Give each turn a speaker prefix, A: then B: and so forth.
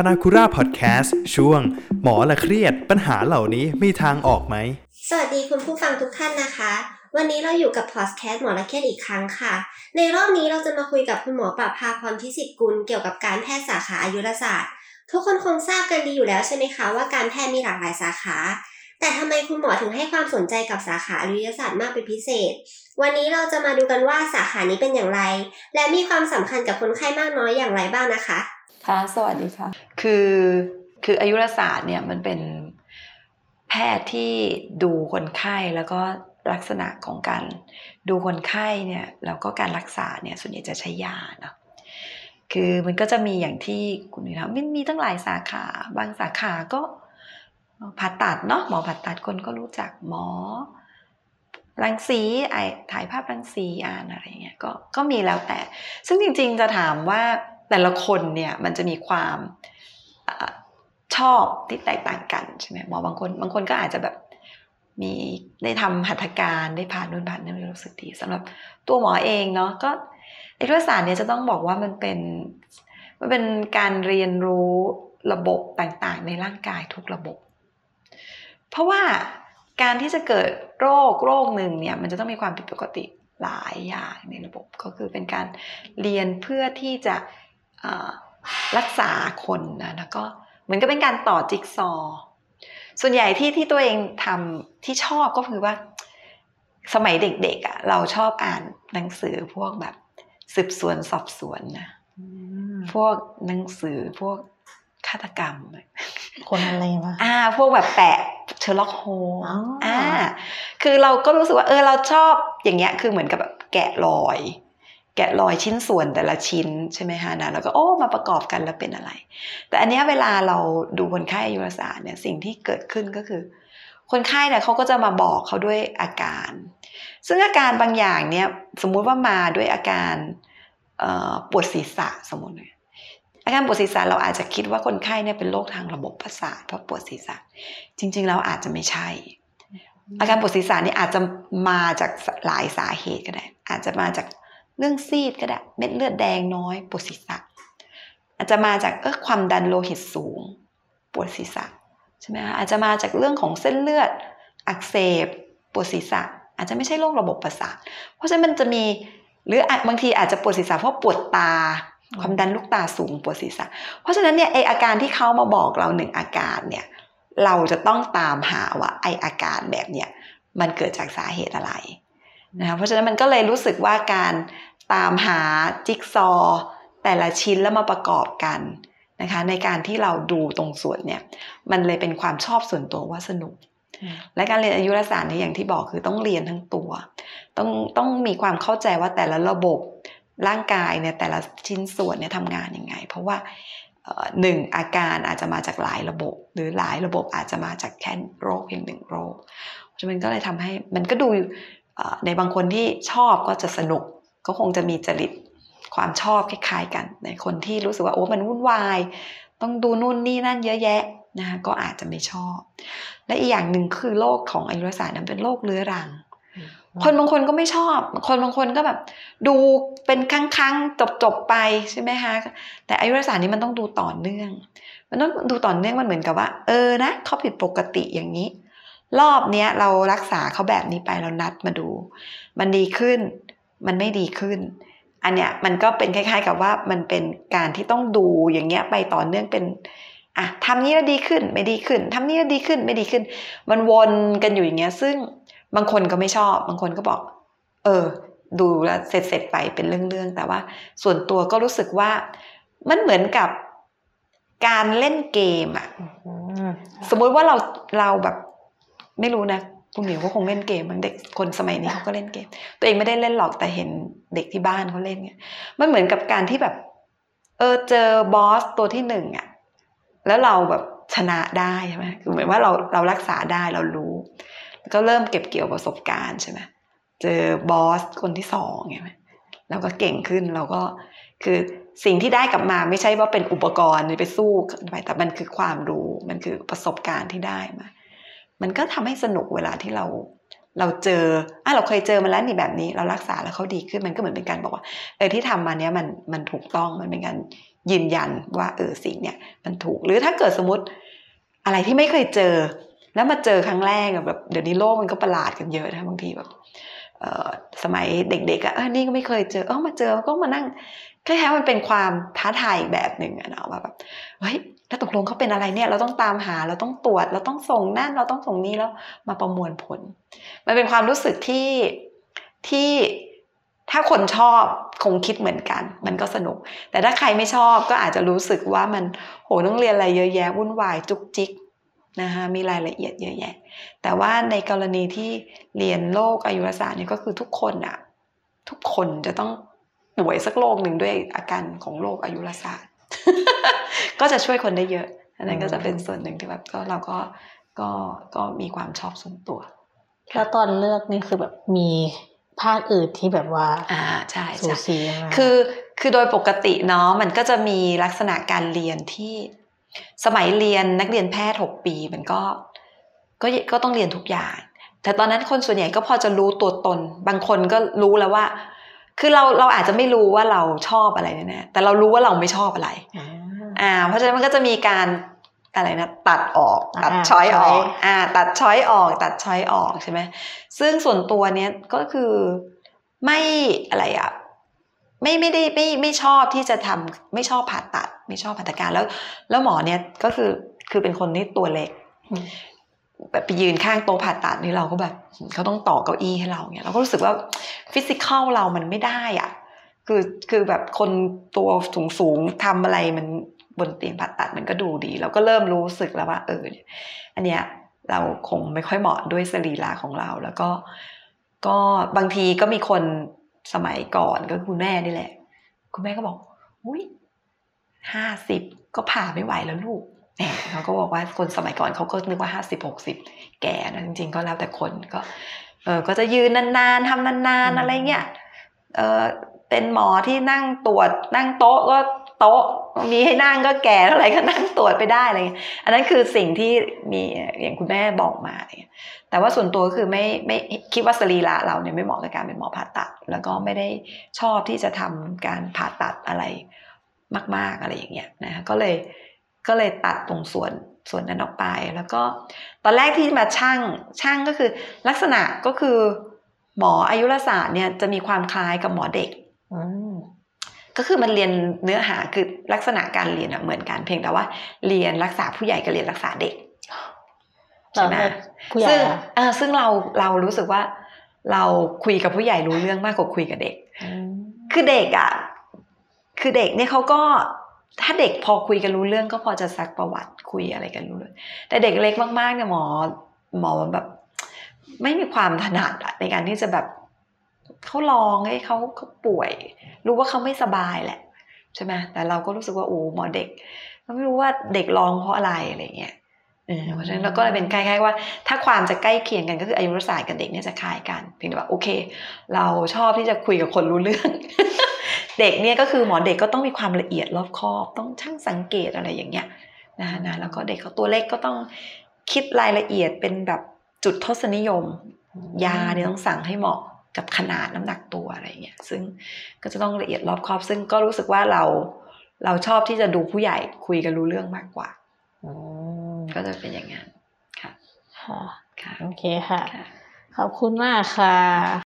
A: พนาคุราพอดแคสต์ช่วง หมอละเครียดปัญหาเหล่านี้มีทางออกไหม
B: สวัสดีคุณผู้ฟังทุกท่านนะคะ วันนี้เราอยู่กับพอดแคสต์หมอละเครียดอีกครั้งค่ะ ในรอบนี้เราจะมาคุยกับคุณหมอปราภาพรพิสิทธิ์กุลเกี่ยวกับการแพทย์สาขาอายุรศาสตร์ ทุกคนคงทราบกันดีอยู่แล้วใช่ไหมคะว่าการแพทย์มีหลากหลายสาขา แต่ทำไมคุณหมอถึงให้ความสนใจกับสาขาอายุรศาสตร์มากเป็นพิเศษ วันนี้เราจะมาดูกันว่าสาขานี้เป็นอย่างไร และมีความสำคัญกับคนไข้มากน้อยอย่างไรบ้างนะคะ
C: ค่ะ สวัสดีค่ะ คือคืออายุรศาสตร์เนี่ยมันเป็นแพทย์ที่ดูคนไข้แล้วก็ลักษณะของการดูคนไข้เนี่ยแล้วก็การรักษาเนี่ยส่วนใหญ่จะใช้ยาเนาะคือมันก็จะมีอย่างที่คุณนี่นะมันมีตั้งหลายสาขา บางสาขาก็ผ่าตัดเนาะหมอผ่าตัดคนก็รู้จักหมอรังสีไอถ่ายภาพรังสีอ่านอะไรเงี้ยก็ก็มีแล้วแต่ ซึ่งจริงๆจะถามว่า แต่ละคนเนี่ยมันจะมีความอชอบที่แตกต่างกันใช่ไหมหมอบางคนบางคนก็อาจจะแบบมีได้ทำหัตถการได้ผ่านนู่นผ่านนี่รู้สึกดีสำหรับตัวหมอเองเนาะก็เอกสารเนี่ยจะต้องบอกว่ามันเป็นมันเป็นการเรียนรู้ระบบต่างๆ ในร่างกายทุกระบบ เพราะว่าการที่จะเกิดโรคโรคหนึ่งเนี่ยมันจะต้องมีความผิดปกติหลายอย่างในระบบก็คือเป็นการเรียนเพื่อที่จะ รักษาคนนะแล้วก็เหมือนกับเป็นการต่อจิ๊กซอ ส่วนใหญ่ที่ที่ตัวเองทำที่ชอบก็คือว่า สมัยเด็กๆอะ่ะ เราชอบอ่านหนังสือพวกแบบสืบสวนสอบสวนนะพวกหนังสือพวกฆาตกรรม
D: คนอะไรวะ
C: อ่า พวกแบบแปะเชอร์ล็อกโฮอ่า คือเราก็รู้สึกว่า เออเราชอบอย่างเงี้ย คือเหมือนกับแบบแกะรอย แกะรอยชิ้นส่วนแต่ละชิ้นใช่ไหมฮะนะแล้วก็โอ้มาประกอบกันแล้วเป็นอะไร แต่อันนี้เวลาเราดูคนไข้อายุรศาสตร์เนี่ยสิ่งที่เกิดขึ้นก็คือ คนไข้เนี่ยเขาก็จะมาบอกเขาด้วยอาการ ซึ่งอาการบางอย่างเนี่ยสมมุติว่ามาด้วยอาการปวดศีรษะสมมติอาการปวดศีรษะเราอาจจะคิดว่าคนไข้เนี่ยเป็นโรคทางระบบประสาทเพราะปวดศีรษะ จริง ๆ แล้วอาจจะไม่ใช่ อาการปวดศีรษะนี่อาจจะมาจากหลายสาเหตุก็ได้ อาจจะมาจาก เรื่องซีดก็ได้เม็ดเลือดแดงน้อยปวดศีรษะอาจจะมาจากเออความดันโลหิตสูง ปวดศีรษะใช่ไหมคะอาจจะมาจากเรื่องของเส้นเลือด อักเสบ ปวดศีรษะ อาจจะไม่ใช่โรคระบบประสาทเพราะฉะนั้นมันจะมีหรือบางทีอาจจะปวดศีรษะเพราะปวดตา ความดันลูกตาสูงปวดศีรษะ เพราะฉะนั้นเนี่ยไออาการที่เขามาบอกเราหนึ่งอาการเนี่ยเราจะต้องตามหาว่าไออาการแบบเนี้ยมันเกิดจากสาเหตุอะไร นะคะเพราะฉะนั้นมันก็เลยรู้สึกว่าการตามหาจิ๊กซอ แต่ละชิ้นแล้วมาประกอบกันนะคะในการที่เราดูตรงส่วนเนี่ยมันเลยเป็นความชอบส่วนตัวว่าสนุก และการเรียนอายุรศาสตร์นี่อย่างที่บอกคือต้องเรียนทั้งตัว ต้องต้องมีความเข้าใจว่าแต่ละระบบร่างกายเนี่ยแต่ละชิ้นส่วนเนี่ยทำงานยังไง เพราะว่าหนึ่งอาการอาจจะมาจากหลายระบบ หรือหลายระบบอาจจะมาจากแค่โรคเพียงหนึ่งโรคฉะนั้นก็เลยทำให้มันก็ดู ในบางคนที่ชอบก็จะสนุกก็คงจะมีจริตความชอบคล้ายๆกัน ในคนที่รู้สึกว่าโอ้มันวุ่นวาย ต้องดูนู่นนี่นั่นเยอะแยะนะคะก็อาจจะไม่ชอบ และอีกอย่างหนึ่งคือโรคของอายุรศาสตร์นั้นเป็นโรคเรื้อรัง คนบางคนก็ไม่ชอบ คนบางคนก็แบบ ดูเป็นครั้งๆจบๆไปใช่ไหมคะแต่อายุรศาสตร์นี้มันต้องดูต่อเนื่อง มันต้องดูต่อเนื่องมันเหมือนกับว่า เออนะเขาผิดปกติอย่างนี้ รอบเนี้ยเรารักษาเขาแบบนี้ไปเรานัดมาดู มันดีขึ้น มันไม่ดีขึ้น อันเนี้ยมันก็เป็นคล้าย ๆ กับว่ามันเป็นการที่ต้องดูอย่างเงี้ยไปต่อเนื่องเป็นอะทำนี้แล้วดีขึ้นไม่ดีขึ้นทำนี้แล้วดีขึ้นไม่ดีขึ้น มันวนกันอยู่อย่างเงี้ย ซึ่งบางคนก็ไม่ชอบ บางคนก็บอก เออ ดูแล้วเสร็จๆไปเป็นเรื่องๆแต่ว่า ส่วนตัวก็รู้สึกว่ามันเหมือนกับการเล่นเกมอะสมมุติว่าเราเราแบบ ไม่รู้นะคุณหมิวก็คงเล่นเกมมันเด็กคนสมัยนี้เขาก็เล่นเกม ตัวเองไม่ได้เล่นหรอกแต่เห็นเด็กที่บ้านเขาเล่นเนี่ยมันเหมือนกับการที่แบบ เออเจอบอสตัวที่หนึ่งอะแล้วเราแบบชนะได้ใช่ไหมคือเหมือนว่าเราเรารักษาได้เรารู้ แล้วก็เริ่มเก็บเกี่ยวประสบการณ์ใช่ไหมเจอบอสคนที่สองไงเราก็เก่งขึ้นเราก็คือสิ่งที่ได้กลับมาไม่ใช่ว่าเป็นอุปกรณ์ไปสู้ไปแต่มันคือความรู้มันคือประสบการณ์ที่ได้มา มันก็ทำให้สนุกเวลาที่เราเราเจออะเราเคยเจอมาแล้วนี่แบบนี้ เรารักษาแล้วเขาดีขึ้นมันก็เหมือนเป็นการบอกว่า เออที่ทำมาเนี้ยมันมันถูกต้องมันเป็นการยืนยันว่าเออสิ่งเนี่ยมันถูกหรือถ้าเกิดสมมติอะไรที่ไม่เคยเจอ แล้วมาเจอครั้งแรกแบบเดี๋ยวนี้โลกมันก็ประหลาดกันเยอะนะบางทีแบบเอ่อสมัยเด็กๆอะเออนี่ก็ไม่เคยเจอเออมาเจอก็มานั่ง คล้ายๆมันเป็นความท้าทายอีกแบบหนึ่งอะเนาะว่าแบบเฮ้ยแล้วตกลงเขาเป็นอะไรเนี่ยเราต้องตามหาเราต้องตรวจ เราต้องส่งนั่นเราต้องส่งนี้แล้วมาประมวลผล มันเป็นความรู้สึกที่ที่ถ้าคนชอบคงคิดเหมือนกัน มันก็สนุก แต่ถ้าใครไม่ชอบก็อาจจะรู้สึกว่ามันโหต้องเรียนอะไรเยอะแยะวุ่นวายจุกจิกนะคะมีรายละเอียดเยอะแยะ แต่ว่าในกรณีที่เรียนโรคอายุรศาสตร์เนี่ยก็คือทุกคนอะทุกคนจะต้อง ป่วยสักโรคหนึ่งด้วยอาการของโรคอายุรศาสตร์ ก็จะช่วยคนได้เยอะ อันนั้นก็จะเป็นส่วนหนึ่งที่แบบก็เราก็ก็ก็มีความชอบส่วนตัว
D: แล้วตอนเลือกนี่คือแบบมีภาคอื่นที่แบบว่า
C: อ่าใช่ใช่คือคือโดยปกติเนาะมันก็จะมีลักษณะการเรียนที่สมัยเรียนนักเรียนแพทย์หกปีมันก็ก็ก็ต้องเรียนทุกอย่าง แต่ตอนนั้นคนส่วนใหญ่ก็พอจะรู้ตัวตน บางคนก็รู้แล้วว่า คือเราเราอาจจะไม่รู้ว่าเราชอบอะไรแน่ๆแต่เรารู้ว่าเราไม่ชอบอะไร
D: อ่า
C: อ่า เพราะฉะนั้นมันก็จะมีการอะไรนะตัดออกตัด
D: อ่า
C: choice ออก
D: ช้อย
C: อ่า ตัด choice ออก ตัด choice ออกใช่ไหมซึ่งส่วนตัวเนี้ยก็คือไม่อะไรอะไม่ไม่ได้ไม่ไม่ชอบที่จะทำไม่ชอบผ่าตัด ไม่ชอบผ่าตัดการแล้ว แล้วหมอเนี้ยก็คือคือเป็นคนที่ตัวเล็ก แบบไปยืนข้างโต๊ะผ่าตัดนี่เราก็แบบเขาต้องต่อเก้าอี้ให้เราเนี่ยเราก็รู้สึกว่าฟิสิกอลเรามันไม่ได้อะคือคือแบบคนตัวสูงสูงทำอะไรมันบนเตียงผ่าตัดมันก็ดูดี เราก็เริ่มรู้สึกแล้วว่า เอออันเนี้ยเราคงไม่ค่อยเหมาะด้วยสรีระของเรา แล้วก็ ก็บางทีก็มีคนสมัยก่อนก็คุณแม่นี่แหละ คุณแม่ก็บอก อุ้ยห้าสิบก็ผ่าไม่ไหวแล้วลูก เขาก็บอกว่าคนสมัยก่อนเขาก็นึกว่าห้าสิบหกสิบแก่นะจริงๆ ก็แล้วแต่คนก็ เออก็จะยืนนานๆทำนานๆอะไรเงี้ยเออเป็นหมอที่นั่งตรวจนั่งโต๊ะก็โต๊ะมีให้นั่งก็แก่เท่าไหร่ก็นั่งตรวจไปได้อะไรเงี้ยอันนั้นคือสิ่งที่มีอย่างคุณแม่บอกมาอะไรเงี้ยแต่ว่าส่วนตัวก็คือไม่ไม่คิดว่าสรีระเราเนี่ยไม่เหมาะกับการเป็นหมอผ่าตัด แล้วก็ไม่ได้ชอบที่จะทำการผ่าตัดอะไรมาก ๆอะไรอย่างเงี้ยนะคะก็เลย ก็เลยตัดตรงส่วนส่วนนั้นออกไป แล้วก็ตอนแรกที่มาช่างช่างก็คือ ลักษณะก็คือหมออายุรศาสตร์เนี่ยจะมีความคล้ายกับหมอเด็ก
D: อืม
C: ก็คือมันเรียนเนื้อหาคือลักษณะการเรียนอะเหมือนกันเพียงแต่ว่า เรียนรักษาผู้ใหญ่กับเรียนรักษาเด็กใช่ไหม
D: แล้วผู้ใหญ่
C: ซึ่ง
D: อะ
C: เออซึ่งเราเรารู้สึกว่า เราคุยกับผู้ใหญ่รู้เรื่องมากกว่าคุยกับเด็ก
D: อืม
C: คือเด็กอะ คือเด็กเนี่ยเขาก็ ถ้าเด็กพอคุยกันรู้เรื่องก็พอจะซักประวัติคุยอะไรกันรู้เรื่อง แต่เด็กเล็กมากๆเนี่ยหมอหมอแบบ ไม่มีความถนัดในการที่จะแบบเขาลองให้เขาเขาป่วย รู้ว่าเขาไม่สบายแหละใช่ไหมแต่เราก็รู้สึกว่าโอ้หมอเด็กเราไม่รู้ว่าเด็กร้องเพราะอะไรอะไรเงี้ยเออเพราะฉะนั้นเราก็เลยเป็นคล้ายๆว่า ถ้าความจะใกล้เคียงกันก็คืออายุรศาสตร์กับเด็กเนี่ยจะคล้ายกันเพียงแต่ว่าโอเค เราชอบที่จะคุยกับคนรู้เรื่อง เด็กเนี่ยก็คือหมอเด็กก็ต้องมีความละเอียดรอบคอบ ต้องช่างสังเกตอะไรอย่างเงี้ยนะนะแล้วก็เด็กเขาตัวเล็กก็ต้องคิดรายละเอียดเป็นแบบจุดทศนิยม ยาเนี่ยต้องสั่งให้เหมาะกับขนาดน้ำหนักตัวอะไรเงี้ยซึ่งก็จะต้องละเอียดรอบคอบ ซึ่งก็รู้สึกว่าเราเราชอบที่จะดูผู้ใหญ่คุยกันรู้เรื่องมากกว่า
D: อืม
C: ก็จะเป็นอย่างนั้นค่ะ
D: ค่ะ
C: ค่ะ
D: โอเคค่ะ
C: ค่ะ
D: ขอบคุณมากค่ะ